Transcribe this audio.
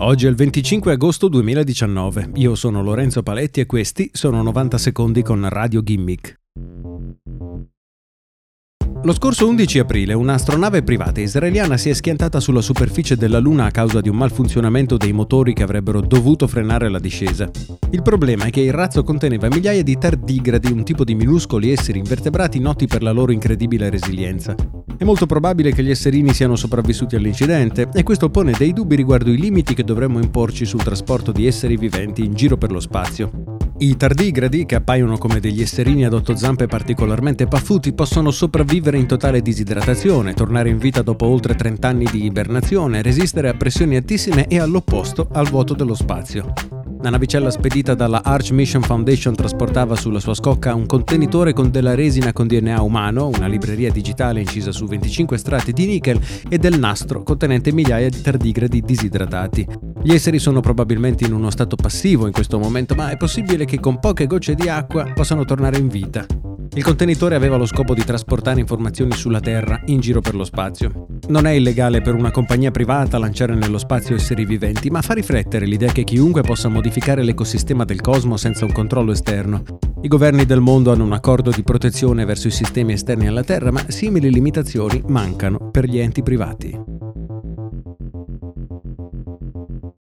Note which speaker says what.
Speaker 1: Oggi è il 25 agosto 2019. Io sono Lorenzo Paletti e questi sono 90 secondi con Radio Gimmick. Lo scorso 11 aprile un'astronave privata israeliana si è schiantata sulla superficie della Luna a causa di un malfunzionamento dei motori che avrebbero dovuto frenare la discesa. Il problema è che il razzo conteneva migliaia di tardigradi, un tipo di minuscoli esseri invertebrati noti per la loro incredibile resilienza. È molto probabile che gli esserini siano sopravvissuti all'incidente e questo pone dei dubbi riguardo i limiti che dovremmo imporci sul trasporto di esseri viventi in giro per lo spazio. I tardigradi, che appaiono come degli esserini ad otto zampe particolarmente paffuti, possono sopravvivere in totale disidratazione, tornare in vita dopo oltre 30 anni di ibernazione, resistere a pressioni altissime e all'opposto al vuoto dello spazio. La navicella spedita dalla Arch Mission Foundation trasportava sulla sua scocca un contenitore con della resina con DNA umano, una libreria digitale incisa su 25 strati di nickel e del nastro contenente migliaia di tardigradi disidratati. Gli esseri sono probabilmente in uno stato passivo in questo momento, ma è possibile che con poche gocce di acqua possano tornare in vita. Il contenitore aveva lo scopo di trasportare informazioni sulla Terra in giro per lo spazio. Non è illegale per una compagnia privata lanciare nello spazio esseri viventi, ma fa riflettere l'idea che chiunque possa modificare l'ecosistema del cosmo senza un controllo esterno. I governi del mondo hanno un accordo di protezione verso i sistemi esterni alla Terra, ma simili limitazioni mancano per gli enti privati.